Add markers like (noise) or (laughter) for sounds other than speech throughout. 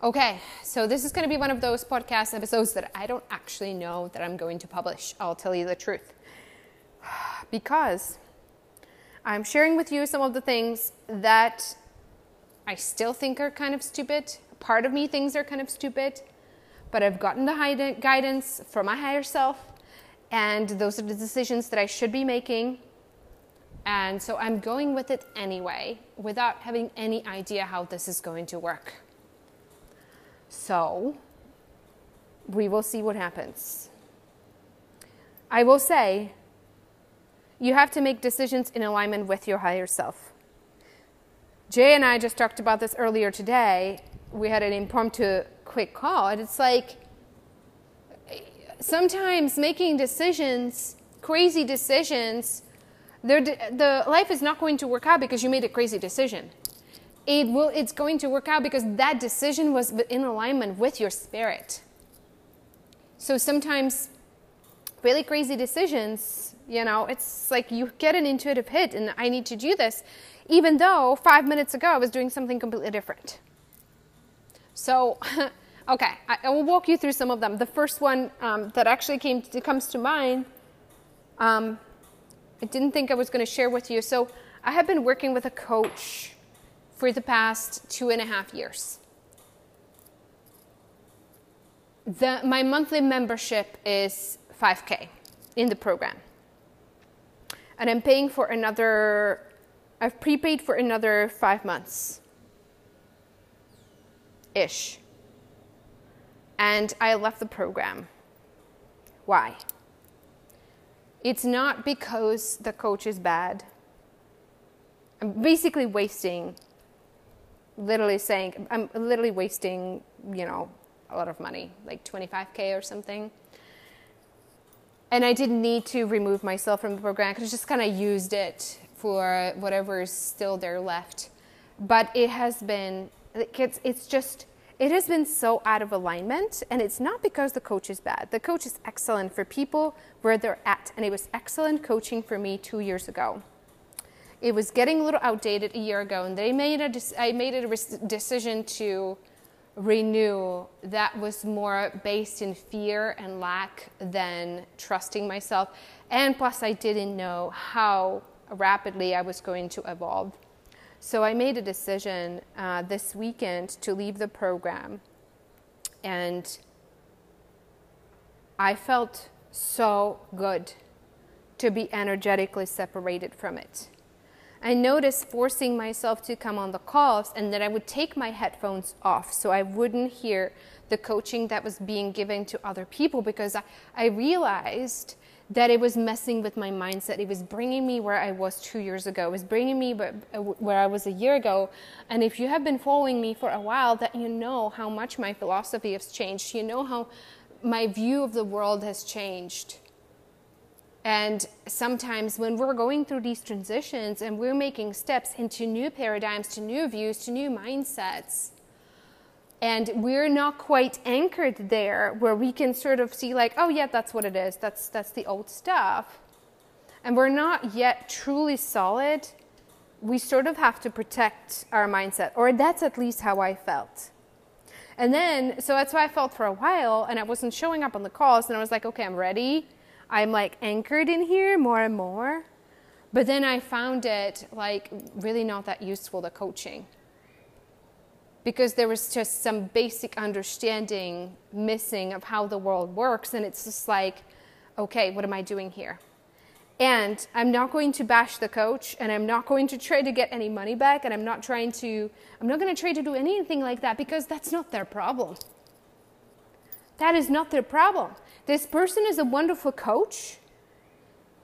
Okay, so this is going to be one of those podcast episodes that I don't actually know that I'm going to publish. I'll tell you the truth. (sighs) Because I'm sharing with you some of the things that I still think are kind of stupid. Part of me thinks are kind of stupid, but I've gotten the guidance from my higher self, and those are the decisions that I should be making. And so I'm going with it anyway without having any idea how this is going to work. So we will see what happens. I will say, you have to make decisions in alignment with your higher self. Jay and I just talked about this earlier today. We had an impromptu quick call, and it's like sometimes making decisions, crazy decisions, the life is not going to work out because you made a crazy decision. It will, it's going to work out because that decision was in alignment with your spirit. So sometimes, really crazy decisions, you know, it's like you get an intuitive hit and I need to do this, even though five minutes ago I was doing something completely different. So, (laughs) okay, I, I will walk you through some of them. The first one um, that actually came to, comes to mind um, I didn't think I was going to share with you. So I have been working with a coach for the past two and a half years. The, my monthly membership is 5K in the program. And I'm paying for another, I've prepaid for another five months ish. And I left the program. Why? It's not because the coach is bad. I'm basically wasting, literally saying, I'm literally wasting, you know, a lot of money, like 25K or something. And I didn't need to remove myself from the program because I just kind of used it for whatever is still there left. But it has been, it's, it's just, it has been so out of alignment, and it's not because the coach is bad. The coach is excellent for people where they're at, and it was excellent coaching for me two years ago. It was getting a little outdated a year ago, and they made a I made a decision to renew that was more based in fear and lack than trusting myself. And plus, I didn't know how rapidly I was going to evolve. So I made a decision uh, this weekend to leave the program. And I felt so good to be energetically separated from it. I noticed forcing myself to come on the calls and that I would take my headphones off so I wouldn't hear the coaching that was being given to other people because I, I realized that it was messing with my mindset. It was bringing me where I was two years ago. It was bringing me where I was a year ago. And if you have been following me for a while, that you know how much my philosophy has changed. You know how my view of the world has changed. And sometimes when we're going through these transitions and we're making steps into new paradigms, to new views, to new mindsets, and we're not quite anchored there where we can sort of see like oh yeah that's what it is. That's that's the old stuff. And we're not yet truly solid. We sort of have to protect our mindset or that's at least how i felt. And then so that's why i felt for a while and i wasn't showing up on the calls and i was like okay i'm ready i'm like anchored in here more and more but then i found it like really not that useful the coaching because there was just some basic understanding missing of how the world works. And it's just like, okay, what am I doing here? And I'm not going to bash the coach and I'm not going to try to get any money back and I'm not trying to, I'm not going to try to do anything like that because that's not their problem. That is not their problem. This person is a wonderful coach.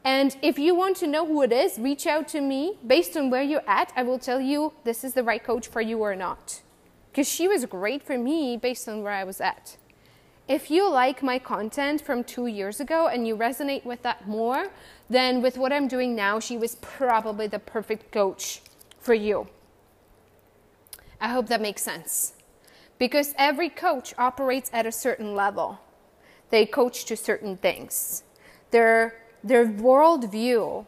And if you want to know who it is, reach out to me. Based on where you're at, I will tell you this is the right coach for you or not because she was great for me based on where I was at. If you like my content from two years ago and you resonate with that more than with what I'm doing now, she was probably the perfect coach for you. I hope that makes sense. Because every coach operates at a certain level, they coach to certain things. Their, their worldview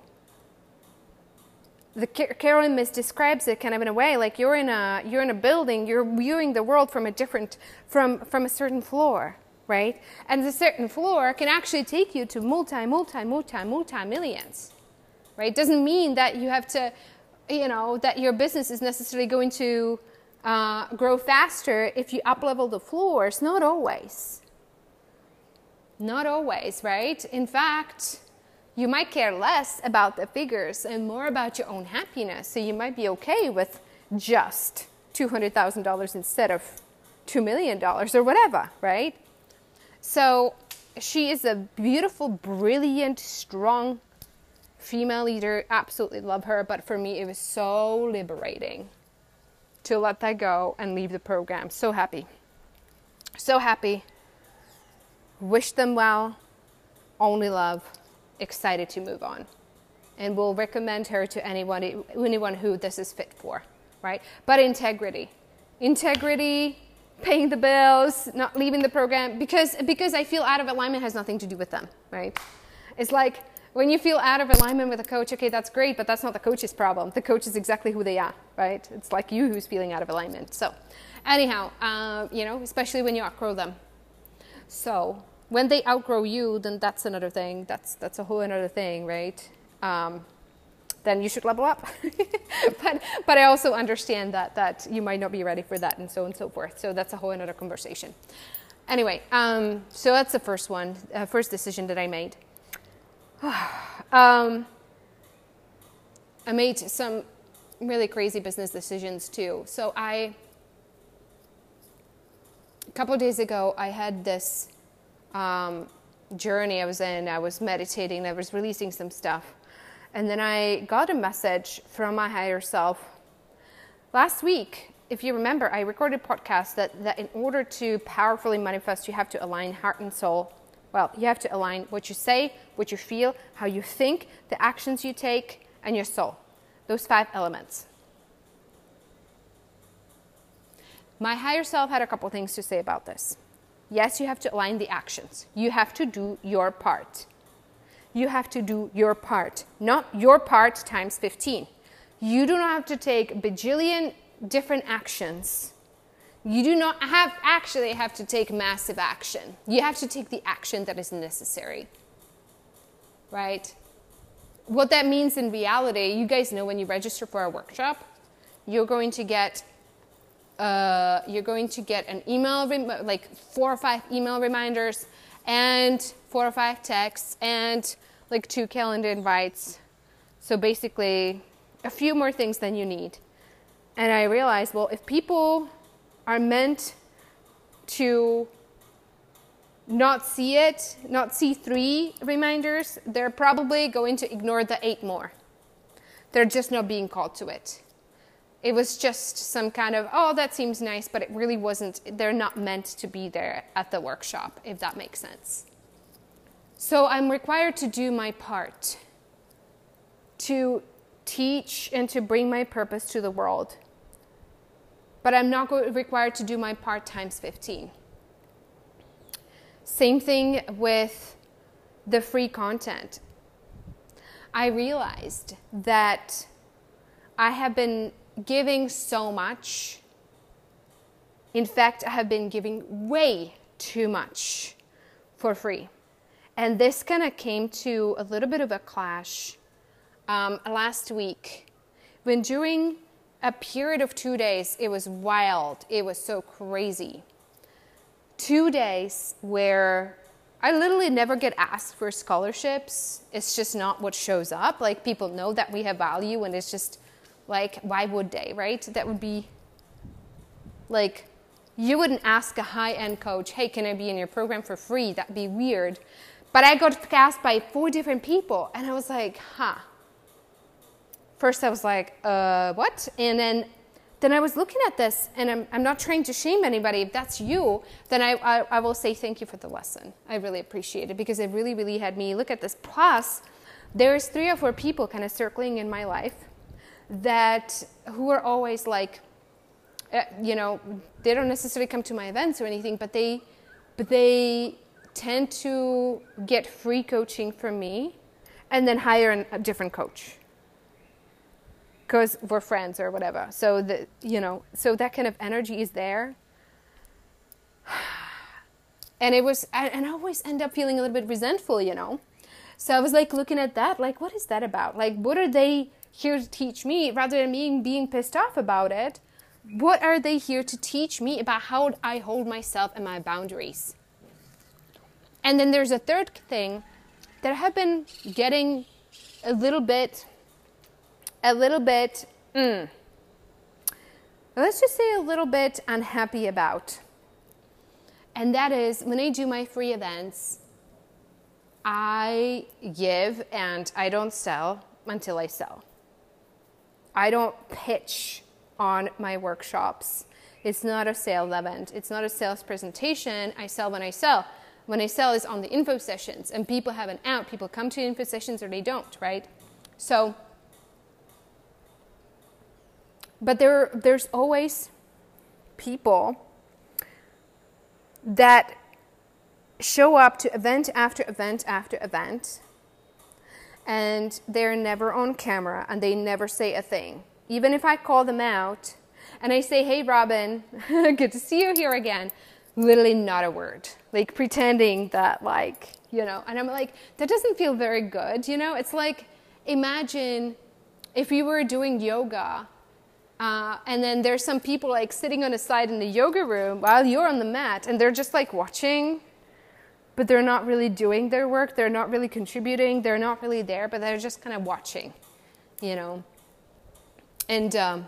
the Caroline Myss describes it kind of in a way like you're in a you're in a building, you're viewing the world from a different from from a certain floor, right? And the certain floor can actually take you to multi, multi, multi, multi millions, right? Doesn't mean that you have to, you know, that your business is necessarily going to uh, grow faster if you up level the floors. Not always. Not always, right? In fact, you might care less about the figures and more about your own happiness. So you might be okay with just $200,000 instead of $2 million or whatever, right? So she is a beautiful, brilliant, strong female leader. Absolutely love her. But for me, it was so liberating to let that go and leave the program. So happy. So happy. Wish them well. Only love excited to move on. And we'll recommend her to anyone, anyone who this is fit for, right? But integrity. Integrity, paying the bills, not leaving the program, because, because I feel out of alignment has nothing to do with them, right? It's like when you feel out of alignment with a coach, okay, that's great, but that's not the coach's problem. The coach is exactly who they are, right? It's like you who's feeling out of alignment. So, anyhow, uh, you know, especially when you outgrow them. So, when they outgrow you, then that's another thing. That's that's a whole another thing, right? Um, then you should level up. (laughs) but but I also understand that that you might not be ready for that, and so on and so forth. So that's a whole another conversation. Anyway, um, so that's the first one, uh, first decision that I made. (sighs) um, I made some really crazy business decisions too. So I, couple days ago, I had this um, journey I was in. I was meditating, I was releasing some stuff. And then I got a message from my higher self last week. If you remember, I recorded a podcast that, that in order to powerfully manifest, you have to align heart and soul. Well, you have to align what you say, what you feel, how you think, the actions you take, and your soul. Those five elements. My higher self had a couple things to say about this. Yes, you have to align the actions. You have to do your part. You have to do your part, not your part times 15. You do not have to take bajillion different actions. You do not have actually have to take massive action. You have to take the action that is necessary. Right? What that means in reality, you guys know when you register for a workshop, you're going to get uh, you're going to get an email, like four or five email reminders, and four or five texts, and like two calendar invites. So basically, a few more things than you need. And I realized, well, if people are meant to not see it, not see three reminders, they're probably going to ignore the eight more. They're just not being called to it it was just some kind of oh that seems nice but it really wasn't they're not meant to be there at the workshop if that makes sense. So i'm required to do my part to teach and to bring my purpose to the world. But i'm not required to do my part times 15 same thing with the free content. I realized that i have been giving so much. In fact, I have been giving way too much for free. And this kind of came to a little bit of a clash um, last week when during a period of two days, it was wild, it was so crazy. Two days where I literally never get asked for scholarships. It's just not what shows up. Like people know that we have value and it's just like, why would they, right? That would be like, you wouldn't ask a high end coach, hey, can I be in your program for free? That'd be weird. But I got asked by four different people, and I was like, huh. First, I was like, uh, what? And then then I was looking at this, and I'm, I'm not trying to shame anybody. If that's you, then I, I, I, will say thank you for the lesson. I really appreciate it because it really, really had me look at this. Plus, there's three or four people kind of circling in my life that who are always like, uh, you know, they don't necessarily come to my events or anything, but they, but they tend to get free coaching from me and then hire an, a different coach. because we're friends or whatever. So the you know, so that kind of energy is there. (sighs) And it was, and I always end up feeling a little bit resentful, you know. So I was like looking at that, like, what is that about? Like, what are they here to teach me rather than me being pissed off about it? What are they here to teach me about how I hold myself and my boundaries? And then there's a third thing that I have been getting a little bit, a little bit, mm, let's just say a little bit unhappy about. And that is when I do my free events, I give and I don't sell until I sell. I don't pitch on my workshops. It's not a sales event. It's not a sales presentation. I sell when I sell when I sell is on the info sessions, and people have an out. People come to info sessions or they don't, right? So, but there, there's always people that show up to event after event after event, and they're never on camera and they never say a thing. Even if I call them out and I say, Hey, Robin, (laughs) good to see you here again literally not a word, like pretending that, like, you know, and I'm like, that doesn't feel very good, you know? It's like, imagine if you were doing yoga uh, and then there's some people like sitting on a side in the yoga room while you're on the mat and they're just like watching, but they're not really doing their work, they're not really contributing, they're not really there, but they're just kind of watching, you know? And, um,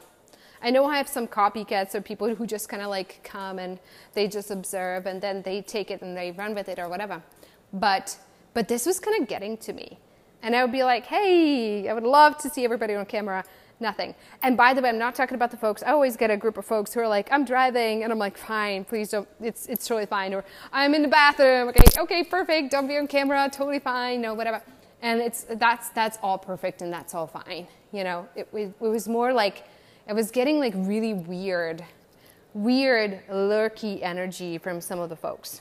I know I have some copycats or people who just kind of like come and they just observe and then they take it and they run with it or whatever. But but this was kind of getting to me. And I would be like, "Hey, I would love to see everybody on camera." Nothing. And by the way, I'm not talking about the folks. I always get a group of folks who are like, "I'm driving," and I'm like, "Fine, please don't. It's it's totally fine." Or "I'm in the bathroom." Okay, okay, perfect. Don't be on camera. Totally fine. No, whatever. And it's that's that's all perfect and that's all fine. You know, it, it, it was more like it was getting like really weird, weird, lurky energy from some of the folks.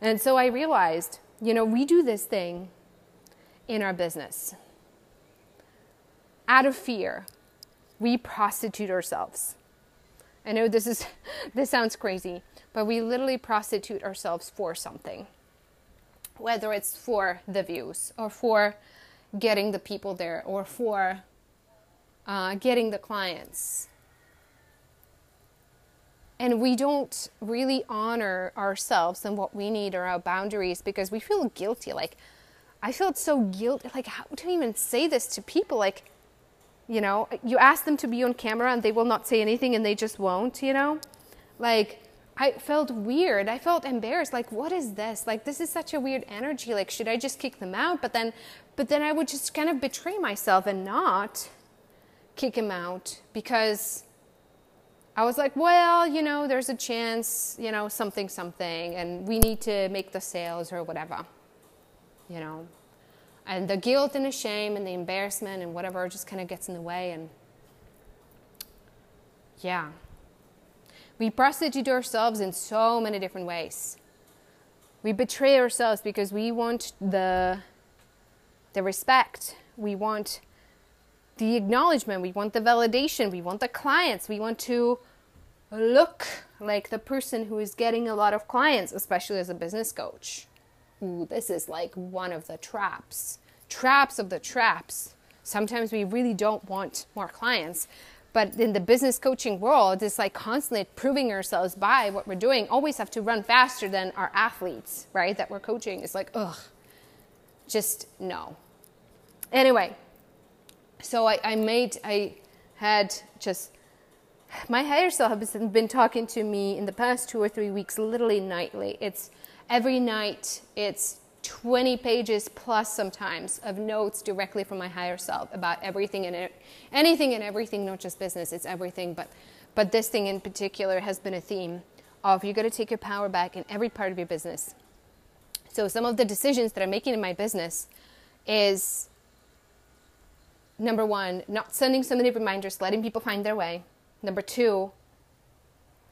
And so I realized, you know, we do this thing in our business. Out of fear, we prostitute ourselves. I know this is (laughs) this sounds crazy, but we literally prostitute ourselves for something. Whether it's for the views or for getting the people there or for uh, getting the clients. And we don't really honor ourselves and what we need or our boundaries because we feel guilty. Like, I felt so guilty. Like, how do to even say this to people? Like, you know, you ask them to be on camera and they will not say anything and they just won't, you know? Like, I felt weird. I felt embarrassed. Like, what is this? Like, this is such a weird energy. Like, should I just kick them out? But then, but then I would just kind of betray myself and not kick him out because I was like, well, you know, there's a chance, you know, something, something, and we need to make the sales or whatever, you know. And the guilt and the shame and the embarrassment and whatever just kind of gets in the way. And yeah, we prostitute ourselves in so many different ways. We betray ourselves because we want the, the respect, we want the acknowledgement, we want the validation, we want the clients, we want to look like the person who is getting a lot of clients, especially as a business coach. Ooh, this is like one of the traps. Traps of the traps. Sometimes we really don't want more clients. But in the business coaching world, it's like constantly proving ourselves by what we're doing. Always have to run faster than our athletes, right? That we're coaching. It's like, ugh, just no. Anyway, so I, I made, I had just, my higher self has been talking to me in the past two or three weeks, literally nightly. It's every night, it's 20 pages plus sometimes of notes directly from my higher self about everything and anything and everything, not just business, it's everything. But, but this thing in particular has been a theme of you got to take your power back in every part of your business. So some of the decisions that I'm making in my business is number one, not sending so many reminders, letting people find their way. Number two,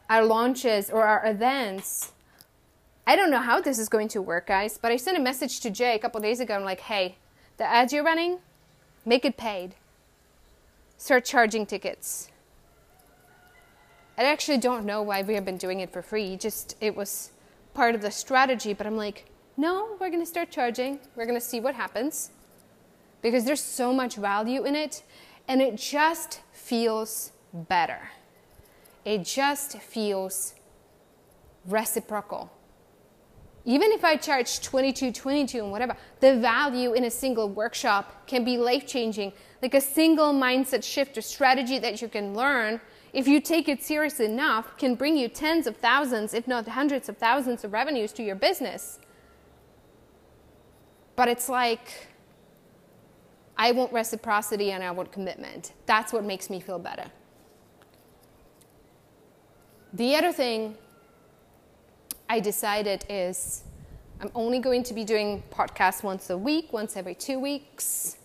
our launches or our events. I don't know how this is going to work, guys, but I sent a message to Jay a couple days ago. I'm like, hey, the ads you're running, make it paid. start charging tickets. I actually don't know why we have been doing it for free. Just it was part of the strategy, but I'm like, no, we're going to start charging. We're going to see what happens because there's so much value in it and it just feels better. It just feels reciprocal. Even if I charge 22, 22 and whatever, the value in a single workshop can be life changing. Like a single mindset shift or strategy that you can learn, if you take it seriously enough, can bring you tens of thousands, if not hundreds of thousands of revenues to your business. But it's like, I want reciprocity and I want commitment. That's what makes me feel better. The other thing I decided is I'm only going to be doing podcasts once a week, once every two weeks,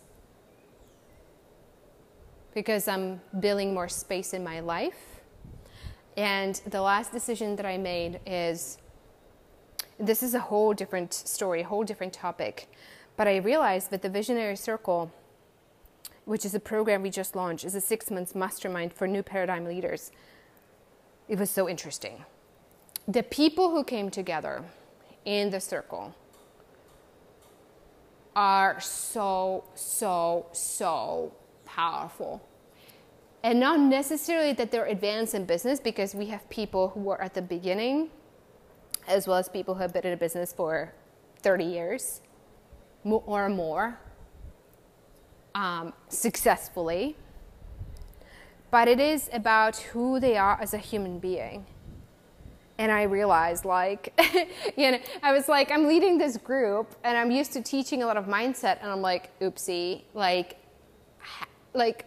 because I'm building more space in my life. And the last decision that I made is this is a whole different story, a whole different topic. But I realized that the Visionary Circle, which is a program we just launched, is a six months mastermind for new paradigm leaders. It was so interesting the people who came together in the circle are so, so, so powerful. And not necessarily that they're advanced in business because we have people who are at the beginning as well as people who have been in a business for 30 years or more um, successfully. But it is about who they are as a human being and I realized, like, (laughs) you know, I was like, I'm leading this group and I'm used to teaching a lot of mindset, and I'm like, oopsie, like, like,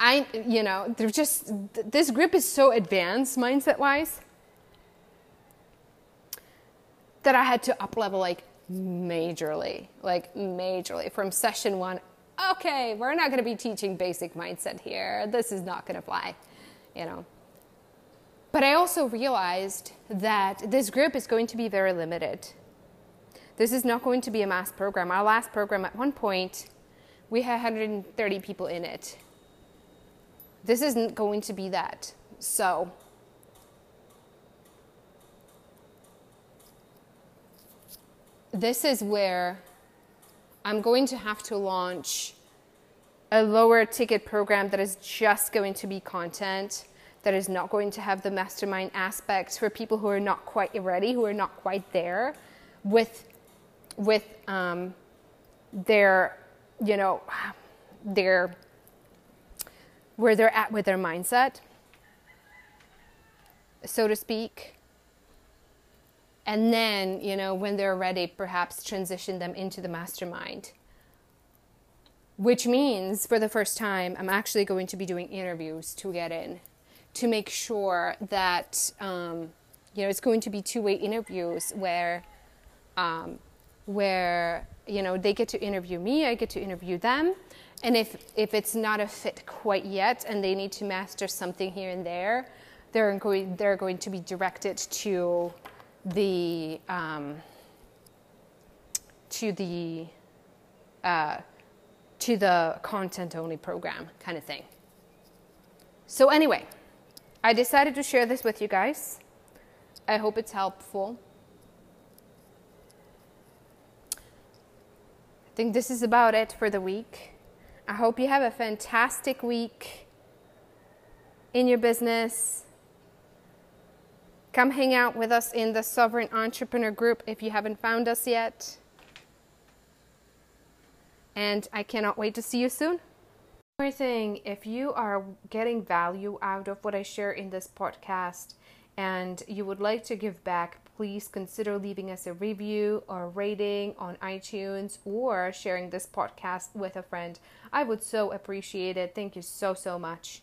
I, you know, they're just, this group is so advanced mindset wise that I had to up level like majorly, like majorly from session one. Okay, we're not going to be teaching basic mindset here. This is not going to fly, you know. But I also realized that this group is going to be very limited. This is not going to be a mass program. Our last program, at one point, we had 130 people in it. This isn't going to be that. So, this is where I'm going to have to launch a lower ticket program that is just going to be content that is not going to have the mastermind aspects for people who are not quite ready, who are not quite there with with um, their you know their where they're at with their mindset, so to speak. And then, you know, when they're ready, perhaps transition them into the mastermind. Which means, for the first time, I'm actually going to be doing interviews to get in to make sure that um, you know it's going to be two-way interviews where um, where you know they get to interview me, I get to interview them, and if if it's not a fit quite yet, and they need to master something here and there, they're going they're going to be directed to the um, to the uh, to the content only program kind of thing. So anyway. I decided to share this with you guys. I hope it's helpful. I think this is about it for the week. I hope you have a fantastic week in your business. Come hang out with us in the Sovereign Entrepreneur Group if you haven't found us yet. And I cannot wait to see you soon. Thing, if you are getting value out of what I share in this podcast and you would like to give back, please consider leaving us a review or rating on iTunes or sharing this podcast with a friend. I would so appreciate it. Thank you so, so much.